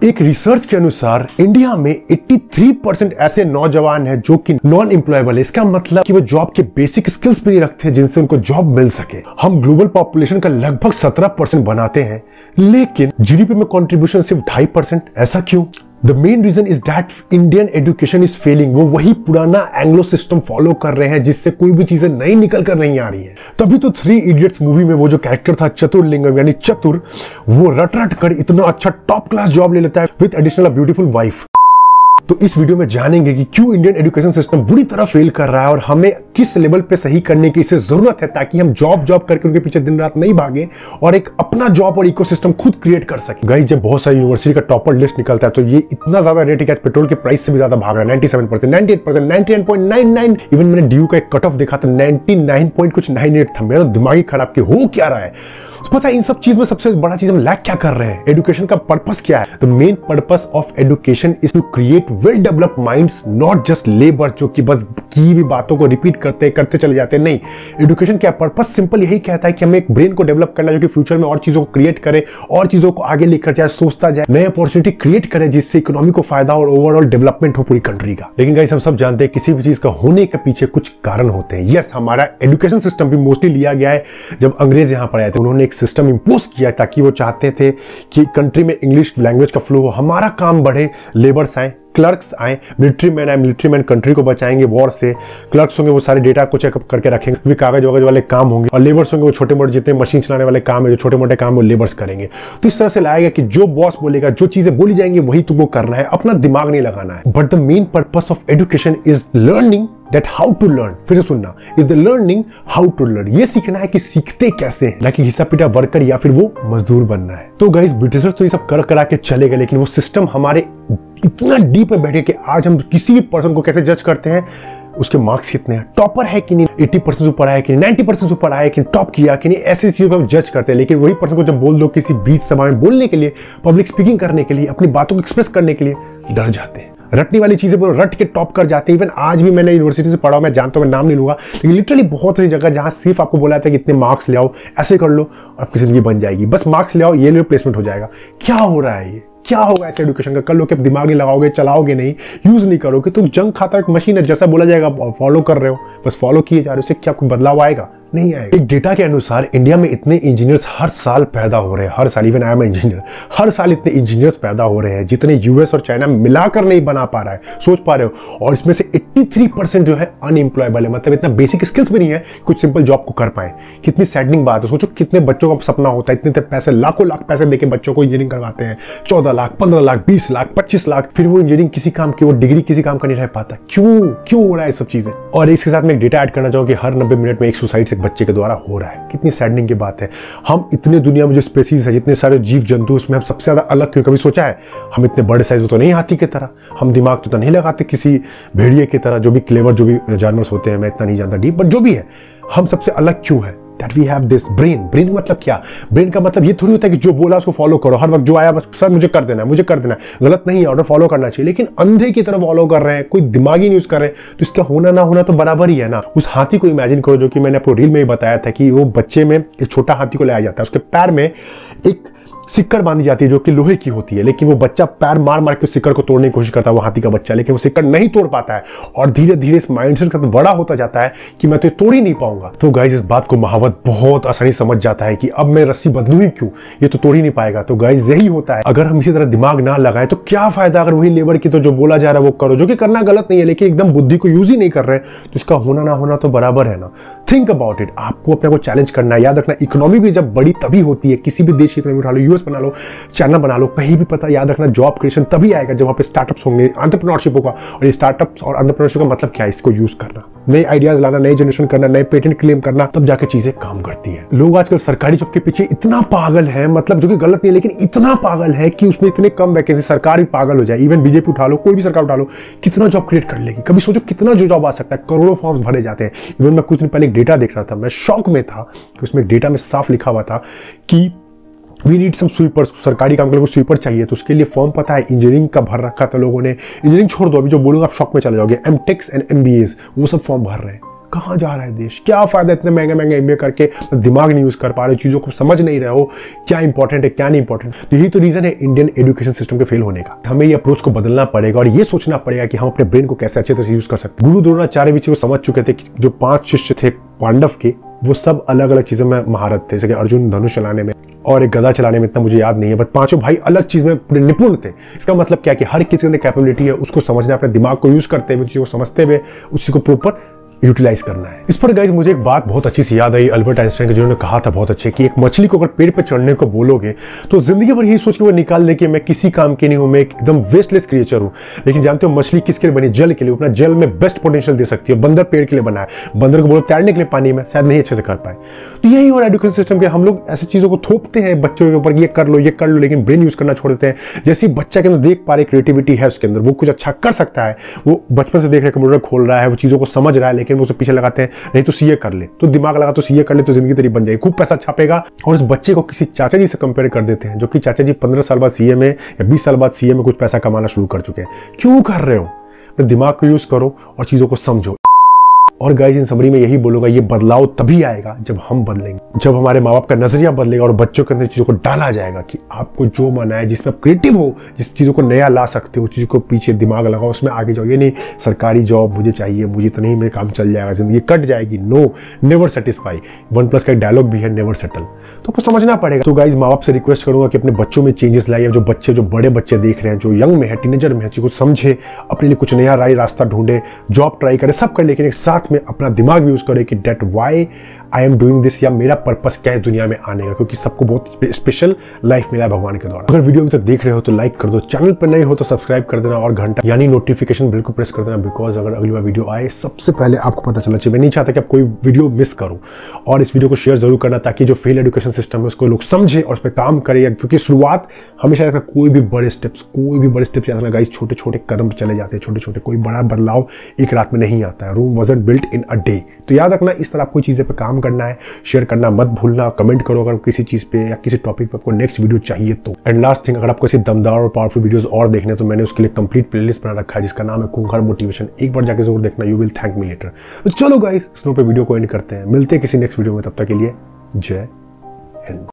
एक रिसर्च के अनुसार इंडिया में 83 परसेंट ऐसे नौजवान हैं जो कि नॉन एम्प्लॉयबल है। इसका मतलब कि वो जॉब के बेसिक स्किल्स भी नहीं रखते हैं, जिनसे उनको जॉब मिल सके। हम ग्लोबल पॉपुलेशन का लगभग 17 परसेंट बनाते हैं, लेकिन जीडीपी में कंट्रीब्यूशन सिर्फ़ ढाई परसेंट ऐसा क्यों? The main reason is that Indian education is failing वो वही पुराना एंग्लो सिस्टम फॉलो कर रहे हैं, जिससे कोई भी चीज़ें नई निकल कर नहीं आ रही है। तभी तो थ्री इडियट्स मूवी में वो जो कैरेक्टर था चतुर्लिंगम यानी चतुर वो रट रट कर इतना अच्छा टॉप क्लास जॉब ले लेता है विथ एडिशनल ब्यूटीफुल वाइफ तो इस वीडियो में जानेंगे कि क्यों इंडियन एजुकेशन सिस्टम बुरी तरह फेल कर रहा है और हमें किस लेवल पे सही करने की इसे ज़रूरत है ताकि हम जॉब जॉब करके उनके पीछे दिन रात नहीं भागे और एक अपना जॉब और इकोसिस्टम खुद क्रिएट कर सके। गई जब बहुत सारी यूनिवर्सिटी का टॉपर लिस्ट निकलता है तो ये इतना ज़्यादा रेट है पेट्रोल के प्राइस से भी ज़्यादा भाग रहा है। Ninety seven percent ninety eight percent nine point nine nine even मैंने ड्यू का एक कट ऑफ़ देखा था नाइन्टी नाइन पॉइंट कुछ नाइन एट था। मेरा दिमागी खराब कि हो क्या रहा है? तो पता है इन सब चीज़ में सबसे बड़ा चीज़ हम लैक क्या कर रहे हैं? एजुकेशन का पर्पस क्या है? The main purpose of education is to create well develop minds not just labour जो कि बस की हुई बातों को रिपीट करते करते चले जाते हैं। नहीं एजुकेशन क्या पर्पस सिंपल यही कहता है कि हमें एक ब्रेन को डेवलप करना जो कि फ्यूचर में और चीज़ों को क्रिएट करे, और चीज़ों को आगे लेकर जाए, सोचता जाए, नए अपॉर्चुनिटी क्रिएट करे, जिससे इकोनॉमी को फ़ायदा और ओवरऑल डेवलपमेंट हो पूरी कंट्री का। लेकिन गाइस हम सब जानते हैं किसी भी चीज़ का होने के पीछे कुछ कारण होते हैं। यस हमारा एजुकेशन सिस्टम भी मोस्टली लिया गया है। जब अंग्रेज़ यहाँ पर आए थे, उन्होंने एक सिस्टम इम्पोज किया ताकि वो चाहते थे कि कंट्री में इंग्लिश लैंग्वेज का फ्लो हो। हमारा काम बढ़े लेबर्स आए क्लर्क्स आए मिलिट्री मैन आए मिलिट्री मैन कंट्री को बचाएँगे वॉर से। क्लर्क्स होंगे वो सारे डेटा को चेकअप करके रखेंगे। भी कागज़ वगज वाले काम होंगे। और लेबर्स होंगे वो छोटे मोटे जितने मशीन चलाने वाले काम है, जो छोटे मोटे काम वो लेबर्स करेंगे। तो इस तरह से लाएगा कि जो बॉस बोलेगा, जो चीज़ें बोली जाएँगी, वही तुमको करना है। अपना दिमाग नहीं लगाना है। But the main purpose of education is learning that how to learn फिर सुनना. Is the learning how to learn ये सीखना है कि सीखते कैसे हैं. ना कि हिस्सा पिटा वर्कर या फिर वो मजदूर बनना है. तो गाइस ब्रिटिशर्स तो ये सब कर करा के चले गए, लेकिन वो सिस्टम हमारे इतना डीप में बैठे कि आज हम किसी भी पर्सन को कैसे जज करते हैं, उसके मार्क्स कितने हैं? टॉपर है कि नहीं? एट्टी परसेंट पढ़ा है कि नाइन्टी परसेंट पढ़ा है कि टॉप किया कि नहीं? ऐसी चीज़ों पर हम जज करते हैं. लेकिन वही पर्सन को जब बोल दो किसी बीच सभा में बोलने के लिए पब्लिक स्पीकिंग करने के लिए, अपनी बातों को एक्सप्रेस करने के लिए, डर जाते हैं. रटने वाली चीज़ें वो रट के टॉप कर जाते हैं। इवन आज भी मैंने यूनिवर्सिटी से पढ़ा, मैं जानता हूँ, मैं नाम नहीं लूँगा, लेकिन लिटरली बहुत सारी जगह जहाँ सिर्फ़ आपको बोला जाता है कि इतने मार्क्स ले आओ, ऐसे कर लो और आपकी ज़िंदगी बन जाएगी। बस मार्क्स ले आओ, ये ले प्लेसमेंट हो जाएगा। क्या हो रहा है ये? क्या होगा ऐसे एडुकेशन का? कर कल लोग दिमाग नहीं लगाओगे, चलाओगे नहीं यूज़ नहीं करोगे तो जंग खाता एक मशीन है, जैसा बोला जाएगा फॉलो कर रहे हो। बस फॉलो किए जा रहे हो, उससे क्या कोई बदलाव आएगा? नहीं आएगा। एक डेटा के अनुसार इंडिया में इतने इंजीनियर्स हर साल पैदा हो रहे हैं। हर साल इवन आई एम इंजीनियर हर साल इतने इंजीनियर्स पैदा हो रहे हैं, जितने यूएस और चाइना मिलाकर नहीं बना पा रहा है। सोच पा रहे हो। और इसमें से 83 परसेंट जो है अनएम्प्लॉयबल है। मतलब इतना बेसिक स्किल्स भी नहीं है, कुछ सिंपल जॉब को कर पाए। कितनी सैडनिंग बात है। सोचो कितने बच्चों का सपना होता है। इतने पैसे, लाखों लाख पैसे देके बच्चों को इंजीनियरिंग करवाते हैं। चौदह लाख, पंद्रह लाख, बीस लाख, पच्चीस लाख। फिर वो इंजीनियरिंग किसी काम की, वो डिग्री किसी काम का नहीं रह पाता। क्यों? क्यों हो रहा है सब चीज़ें? और इसके साथ में डेटा ऐड करना चाहूँ कि हर नब्बे मिनट में एक सुसाइड से बच्चे के द्वारा हो रहा है। कितनी सैडनिंग की बात है। हम इतने दुनिया में जो स्पेसीज है, जितने सारे जीव जंतु उसमें हम सबसे ज़्यादा अलग क्यों कभी सोचा है? हम इतने बड़े साइज़ में तो नहीं हाथी की तरह। हम दिमाग तो नहीं लगाते किसी भेड़िए की तरह, जो भी क्लेवर जो भी जानवर होते हैं, मैं इतना नहीं जानता डीप बट जो भी है, हम सबसे अलग क्यों है? That we have this brain brain मतलब क्या? ब्रेन का मतलब ये थोड़ी होता है कि जो बोला उसको फॉलो करो। हर वक्त जो आया, बस सर मुझे कर देना है, मुझे कर देना है। गलत नहीं है ऑर्डर फॉलो करना चाहिए। लेकिन अंधे की तरह फॉलो कर रहे हैं, कोई दिमागी यूज़ कर रहे हैं तो इसका होना ना होना तो बराबर ही है ना। उस हाथी को इमेजिन करो जो कि मैंने आपको रील में ही बताया था कि वो बच्चे में एक छोटा हाथी को लाया जाता है। उसके पैर में एक सिक्कड़ बांधी जाती है जो कि लोहे की होती है, लेकिन वो बच्चा पैर मार मार के सिक्कड़ को तोड़ने की कोशिश करता है, वो हाथी का बच्चा लेकिन वो सिक्कड़ नहीं तोड़ पाता है। और धीरे धीरे इस माइंडसेट के साथ बड़ा होता जाता है कि मैं तो तोड़ ही नहीं पाऊँगा। तो गाइज़ इस बात को महावत बहुत आसानी समझ जाता है कि अब मैं रस्सी बदलू ही क्यों? ये तो तोड़ ही नहीं पाएगा। तो गाइज़ यही होता है। अगर हम इसी तरह दिमाग ना लगाए तो क्या फ़ायदा? अगर वही लेबर की तो जो बोला जा रहा है वो करो, जो कि करना गलत नहीं है, लेकिन एकदम बुद्धि को यूज़ ही नहीं कर रहे तो इसका होना ना होना तो बराबर है ना। थिंक अबाउट इट आपको अपने को चैलेंज करना है, याद रखना इकोनॉमी भी जब बड़ी तभी होती है, किसी भी देश की इकोनॉमी उठा लो यूएस बना लो चाइना बना लो, कहीं भी पता, याद रखना जॉब क्रिएशन तभी आएगा जब वहाँ पे स्टार्टअप्स होंगे अंतरप्रनोरशिप होगा। और ये स्टार्टअप्स और अंतरप्रनोरशिप का मतलब क्या है? इसको यूज़ करना। नए आइडियाज़ लाना, नए जनरेशन करना, नए पेटेंट क्लेम करना, तब जाके चीज़ें काम करती है। लोग आजकल सरकारी जॉब के पीछे इतना पागल है मतलब जो कि गलत नहीं है लेकिन इतना पागल है कि उसमें इतने कम वैकेंसी सरकार ही पागल हो जाए। इवन बीजेपी उठा लो, कोई भी सरकार उठा लो, कितना जॉब क्रिएट कर लेगी? कभी सोचो कितना जो जॉब आ सकता है? करोड़ों फॉर्म्स भरे जाते हैं। इवन मैं कुछ दिन पहले डेटा देख रहा था। मैं शौक में था कि उसमें डेटा में साफ़ लिखा हुआ था कि वी नीड सम स्वीपर सरकारी काम के लिए स्वीपर चाहिए। तो उसके लिए फॉर्म पता है इंजीनियरिंग का भर रखा था लोगों ने। इंजीनियरिंग छोड़ दो, अभी जो बोलूँगा आप शॉक में चले जाओगे। M techs and M B S वो सब फॉर्म भर रहे हैं। कहाँ जा रहा है देश? क्या फ़ायदा इतने महँगे महँगे एम करके दिमाग नहीं यूज़ कर पा रहे, चीज़ों को समझ नहीं रहे हो। क्या इंपॉर्टेंट है, क्या नहीं इंपॉर्टेंट तो यही तो रीजन है इंडियन एजुकेशन सिस्टम के फेल होने का। हमें ये अप्रोच को बदलना पड़ेगा और ये सोचना पड़ेगा कि हम अपने ब्रेन को कैसे अच्छे तरह से यूज़ कर सकते गुरु द्रोणाचार्य भी वो समझ चुके थे कि जो पाँच शिष्य थे पांडव के, वो सब अलग अलग चीज़ों में महारत थे। जैसे कि अर्जुन धनुष चलाने में और एक गदा चलाने में इतना मुझे याद नहीं है बट पाँचों भाई अलग चीज़ में पूरे निपुण थे। इसका मतलब क्या कि हर किसी के अंदर कैपेबिलिटी है, उसको समझना अपने दिमाग को यूज़ करते हुए चीज़ को समझते हुए, उस चीज़ को प्रॉपर यूटिलाइज करना है। इस पर गाइज़ मुझे एक बात बहुत अच्छी सी याद आई अल्बर्ट आइंस्टाइन के जिन्होंने कहा था बहुत अच्छे कि एक मछली को अगर पेड़ पर चढ़ने को बोलोगे तो ज़िंदगी भर यही सोच के वो निकाल दे कि मैं किसी काम के नहीं हूँ, मैं एकदम वेस्टलेस क्रिएचर हूँ। लेकिन जानते हो, मछली किसके लिए बनी? जल के लिए अपना जल में बेस्ट पोटेंशियल दे सकती है। बंदर पेड़ के लिए बना है। बंदर को बोलो, तैरने के लिए पानी में, शायद नहीं अच्छे से कर पाए। तो यही और एजुकेशन सिस्टम के। हम लोग ऐसी चीज़ों को थोपते हैं बच्चों के ऊपर ये कर लो, ये कर लो, लेकिन ब्रेन यूज़ करना छोड़ देते हैं। जैसे बच्चा के अंदर देख पा रहे क्रिएटिविटी है उसके अंदर, वो कुछ अच्छा कर सकता है। वो बचपन से देख रहे कंप्यूटर खोल रहा है, वो चीज़ों को समझ रहा है, लेकिन वो उसे पीछे लगाते हैं, नहीं तो सीए कर ले। तो दिमाग लगा तो सीए कर ले तो ज़िंदगी तेरी बन जाएगी। खूब पैसा छापेगा। और उस बच्चे को किसी चाचा जी से कंपेयर कर देते हैं, जो कि चाचा जी पंद्रह साल बाद सीए में या बीस साल बाद सीए में कुछ पैसा कमाना शुरू कर चुके हैं। क्यों कर रहे हो? अपने दिमाग को यूज़ करो और चीज़ों को समझो। और गाइस इन समरी में यही बोलूँगा, ये बदलाव तभी आएगा जब हम बदलेंगे। जब हमारे माँ बाप का नज़रिया बदलेगा और बच्चों के अंदर चीज़ों को डाला जाएगा कि आपको जो मना है, जिसमें आप क्रिएटिव हो, जिस चीज़ों को नया ला सकते हो, चीज़ को पीछे दिमाग लगाओ, उसमें आगे जाओ। ये नहीं, सरकारी जॉब मुझे चाहिए, मुझे तो नहीं मेरे काम चल जाएगा, ज़िंदगी कट जाएगी। No never satisfy OnePlus का डायलॉग भी है नेवर सेटल तो आपको समझना पड़ेगा। तो गाइज़ माँ बाप से रिक्वेस्ट करूँगा कि अपने बच्चों में चेंजेस लाइए जो बच्चे, जो बड़े बच्चे देख रहे हैं, जो यंग में है टीनेजर में है, चीज़ को समझे, अपने लिए कुछ नया राय, रास्ता ढूंढे जॉब ट्राई करे, सब कर, लेकिन एक साथ में अपना दिमाग यूज़ करें कि that why I am doing this या मेरा पर्पस क्या है दुनिया में आने का? क्योंकि सबको बहुत स्पेशल लाइफ मिला है भगवान के द्वारा। अगर वीडियो अभी तक देख रहे हो तो लाइक कर दो। चैनल पर नहीं हो तो सब्सक्राइब कर देना और घंटा यानी नोटिफिकेशन बिल्कुल प्रेस कर देना बिकॉज़ अगर अगली बार वीडियो आए, सबसे पहले आपको पता चलना चाहिए। मैं नहीं चाहता कि आप कोई वीडियो मिस करूँ और इस वीडियो को शेयर ज़रूर करना ताकि जो फेल एजुकेशन सिस्टम है उसको लोग समझे और उस पर काम करें क्योंकि शुरुआत हमेशा कोई भी बड़े स्टेप्स कोई भी बड़े स्टेप्स याद गाइस छोटे छोटे कदम चले जाते हैं छोटे छोटे कोई बड़ा बदलाव एक रात में नहीं आता है। रूम वज़न बिल्ट इन अ डे तो याद रखना, इस तरह आपको चीज़ें पर काम करना है शेयर करना मत भूलना कमेंट करो अगर किसी चीज़ पे या किसी टॉपिक पे आपको नेक्स्ट वीडियो चाहिए तो। एंड लास्ट थिंग अगर आपको ऐसी दमदार और पावरफुल वीडियोस और देखने तो मैंने उसके लिए कंप्लीट प्लेलिस्ट बना रखा है, जिसका नाम है कुंकार मोटिवेशन एक बार जाकर ज़रूर देखना you will thank me later तो चलो गाइस स्नो पे वीडियो को एंड करते हैं। मिलते हैं किसी नेक्स्ट वीडियो में, तब तक के लिए जय हिंद।